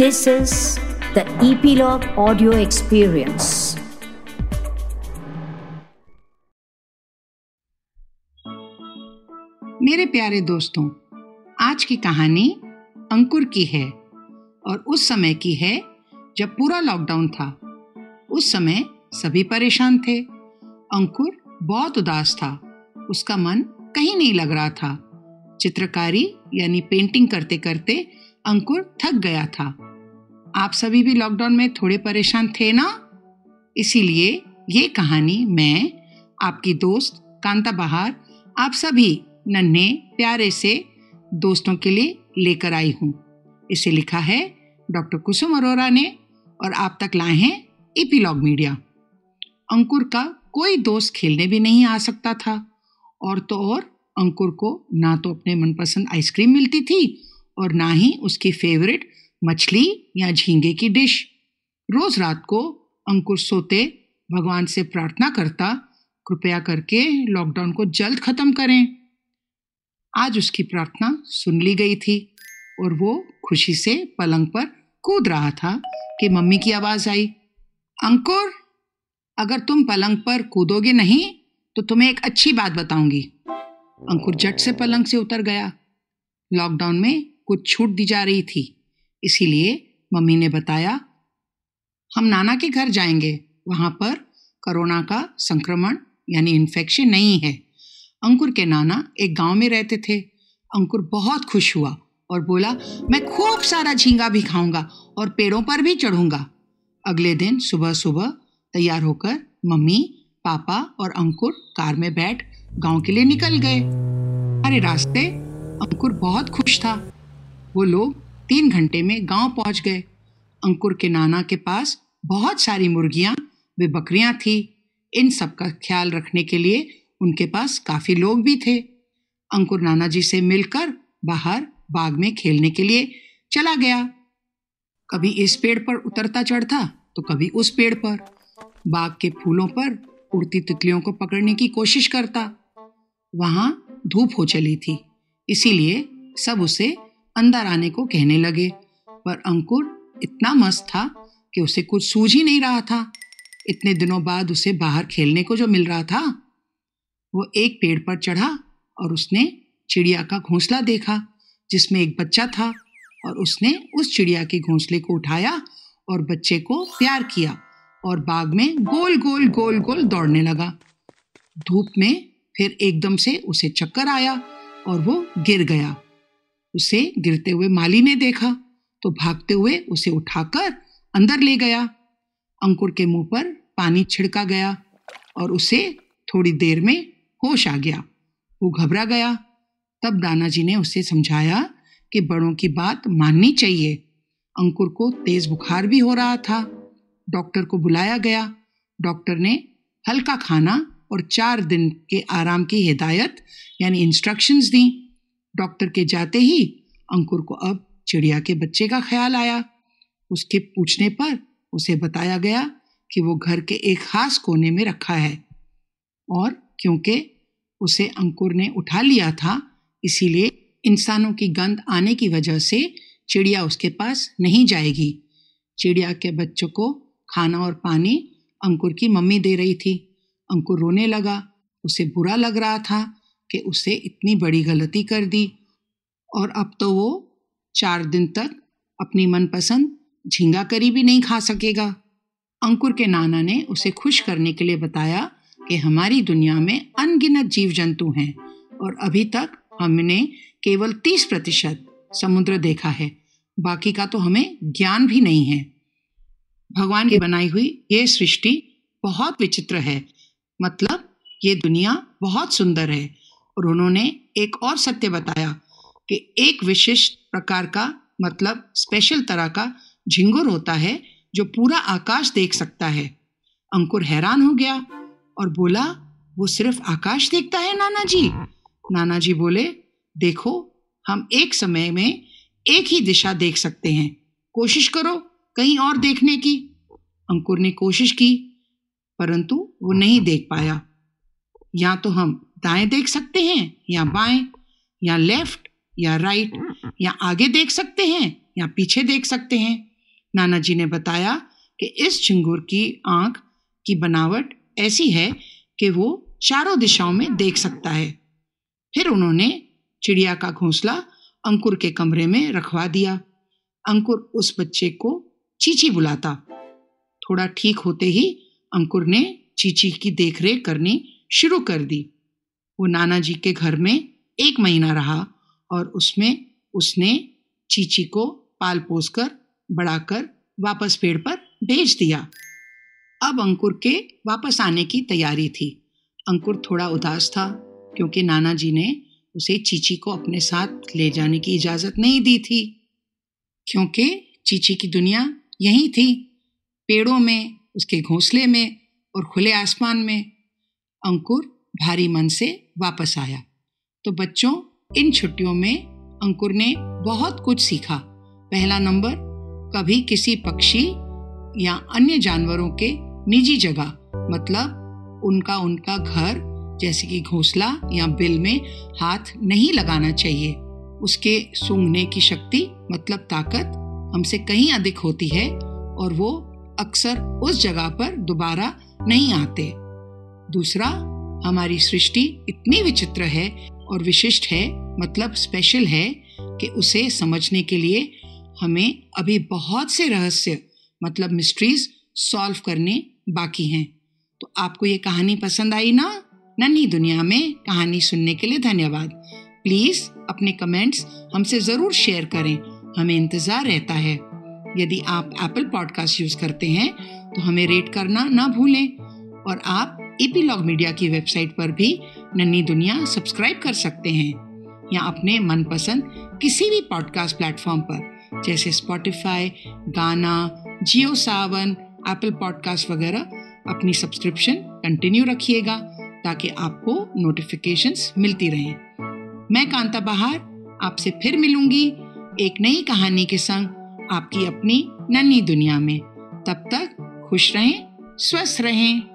This is the Epilogue Audio Experience. मेरे प्यारे दोस्तों, आज की कहानी अंकुर की है और उस समय की है जब पूरा लॉकडाउन था। उस समय सभी परेशान थे। अंकुर बहुत उदास था। उसका मन कहीं नहीं लग रहा था। चित्रकारी यानी पेंटिंग करते करते अंकुर थक गया था। आप सभी भी लॉकडाउन में थोड़े परेशान थे ना? इसीलिए ये कहानी मैं, आपकी दोस्त कांता बहार, आप सभी नन्हे, प्यारे से दोस्तों के लिए लेकर आई हूँ। इसे लिखा है डॉक्टर कुसुम अरोरा ने और आप तक लाए हैं इपीलॉग मीडिया अंकुर का कोई दोस्त खेलने भी नहीं आ सकता था और तो और अंकुर को ना तो अपने मनपसंद आइसक्रीम मिलती थी और ना ही उसकी फेवरेट मछली या झींगे की डिश। रोज रात को अंकुर सोते, भगवान से प्रार्थना करता, कृपया करके लॉकडाउन को जल्द खत्म करें। आज उसकी प्रार्थना सुन ली गई थी और वो खुशी से पलंग पर कूद रहा था कि मम्मी की आवाज़ आई, अंकुर, अगर तुम पलंग पर कूदोगे नहीं तो तुम्हें एक अच्छी बात बताऊँगी। अंकुर झट से पलंग से उतर गया। लॉकडाउन में कुछ छूट दी जा रही थी। इसीलिए मम्मी ने बताया, हम नाना के घर जाएँगे। वहाँ पर कोरोना का संक्रमण, यानी इन्फेक्शन नहीं है। अंकुर के नाना एक गाँव में रहते थे। अंकुर बहुत खुश हुआ और बोला, मैं खूब सारा झींगा भी खाऊँगा और पेड़ों पर भी चढ़ूँगा। अगले दिन सुबह सुबह तैयार होकर मम्मी, पापा और अंकुर कार में बैठ गाँव के लिए निकल गए। अरे रास्ते अंकुर बहुत खुश था। वो लोग तीन घंटे में गाँव पहुँच गए। अंकुर के नाना के पास बहुत सारी मुर्गियाँ, वे बकरियाँ थी। इन सब का ख्याल रखने के लिए उनके पास काफ़ी लोग भी थे। अंकुर नाना जी से मिलकर बाहर बाग में खेलने के लिए चला गया। कभी इस पेड़ पर उतरता चढ़ता तो कभी उस पेड़ पर। बाग के फूलों पर उड़ती तितलियों को पकड़ने की कोशिश करता। वहाँ धूप हो चली थी, इसीलिए सब उसे अंदर आने को कहने लगे, पर अंकुर इतना मस्त था कि उसे कुछ सूझ ही नहीं रहा था। इतने दिनों बाद उसे बाहर खेलने को जो मिल रहा था, वो एक पेड़ पर चढ़ा और उसने चिड़िया का घोंसला देखा, जिसमें एक बच्चा था, और उसने उस चिड़िया के घोंसले को उठाया और बच्चे को प्यार किया और बाग में गोल गोल गोल गोल दौड़ने लगा। धूप में फिर एकदम से उसे चक्कर आया और वो गिर गया। उसे गिरते हुए माली ने देखा तो भागते हुए उसे उठाकर अंदर ले गया। अंकुर के मुँह पर पानी छिड़का गया और उसे थोड़ी देर में होश आ गया। वो घबरा गया। तब दानाजी ने उसे समझाया कि बड़ों की बात माननी चाहिए। अंकुर को तेज बुखार भी हो रहा था। डॉक्टर को बुलाया गया। डॉक्टर ने हल्का खाना और चार दिन के आराम की हिदायत, यानी इंस्ट्रक्शंस दी। डॉक्टर के जाते ही अंकुर को अब चिड़िया के बच्चे का ख्याल आया। उसके पूछने पर उसे बताया गया कि वो घर के एक खास कोने में रखा है और क्योंकि उसे अंकुर ने उठा लिया था, इसीलिए इंसानों की गंध आने की वजह से चिड़िया उसके पास नहीं जाएगी। चिड़िया के बच्चों को खाना और पानी अंकुर की मम्मी दे रही थी। अंकुर रोने लगा। उसे बुरा लग रहा था कि उसे इतनी बड़ी गलती कर दी और अब तो वो चार दिन तक अपनी मनपसंद झींगा करी भी नहीं खा सकेगा। अंकुर के नाना ने उसे खुश करने के लिए बताया कि हमारी दुनिया में अनगिनत जीव जंतु हैं और अभी तक हमने केवल तीस प्रतिशत समुद्र देखा है, बाकी का तो हमें ज्ञान भी नहीं है। भगवान की बनाई हुई ये सृष्टि बहुत विचित्र है मतलब ये दुनिया बहुत सुंदर है। और उन्होंने एक और सत्य बताया कि एक विशिष्ट प्रकार का मतलब स्पेशल तरह का झिंगुर होता है, जो पूरा आकाश देख सकता है। अंकुर हैरान हो गया और बोला, वो सिर्फ़ आकाश देखता है नाना जी नाना जी बोले, देखो, हम एक समय में एक ही दिशा देख सकते हैं। कोशिश करो कहीं और देखने की। अंकुर ने कोशिश की, परंतु वो नहीं देख पाया। या तो हम दाएँ देख सकते हैं या बाएँ या लेफ़्ट या राइट या आगे देख सकते हैं या पीछे देख सकते हैं। नाना जी ने बताया कि इस चिंगूर की आँख की बनावट ऐसी है कि वो चारों दिशाओं में देख सकता है। फिर उन्होंने चिड़िया का घोंसला अंकुर के कमरे में रखवा दिया। अंकुर उस बच्चे को चीची बुलाता। थोड़ा ठीक होते ही अंकुर ने चीची की देखरेख करनी शुरू कर दी। वो नाना जी के घर में एक महीना रहा और उसमें उसने चीची को पाल पोस कर बढ़ाकर वापस पेड़ पर भेज दिया। अब अंकुर के वापस आने की तैयारी थी। अंकुर थोड़ा उदास था क्योंकि नाना जी ने उसे चीची को अपने साथ ले जाने की इजाज़त नहीं दी थी। क्योंकि चीची की दुनिया यही थी। पेड़ों में, उसके घोंसले में और खुले आसमान में अंकुर भारी मन से वापस आया। तो बच्चों, इन छुट्टियों में अंकुर ने बहुत कुछ सीखा। पहला नंबर, कभी किसी पक्षी या अन्य जानवरों के निजी जगह मतलब उनका उनका घर, जैसे कि घोंसला या बिल में हाथ नहीं लगाना चाहिए। उसके सूंघने की शक्ति मतलब ताकत, हमसे कहीं अधिक होती है और वो अक्सर उस जगह पर दोबारा नहीं आते। दूसरा, हमारी सृष्टि इतनी विचित्र है और विशिष्ट है मतलब स्पेशल है, कि उसे समझने के लिए हमें अभी बहुत से रहस्य मतलब मिस्ट्रीज सॉल्व करने बाकी हैं। तो आपको ये कहानी पसंद आई ना? नन्ही दुनिया में कहानी सुनने के लिए धन्यवाद। प्लीज़ अपने कमेंट्स हमसे ज़रूर शेयर करें, हमें इंतज़ार रहता है। यदि आप एप्पल पॉडकास्ट यूज़ करते हैं तो हमें रेट करना ना भूलें। और आप ईपीलॉग मीडिया की वेबसाइट पर भी नन्ही दुनिया सब्सक्राइब कर सकते हैं या अपने मनपसंद किसी भी पॉडकास्ट प्लेटफॉर्म पर, जैसे स्पॉटिफाई गाना जियो सावन एप्पल पॉडकास्ट वगैरह, अपनी सब्सक्रिप्शन कंटिन्यू रखिएगा ताकि आपको नोटिफिकेशंस मिलती रहें। मैं कांता बहार, आपसे फिर मिलूँगी एक नई कहानी के संग आपकी अपनी नन्ही दुनिया में। तब तक खुश रहें, स्वस्थ रहें।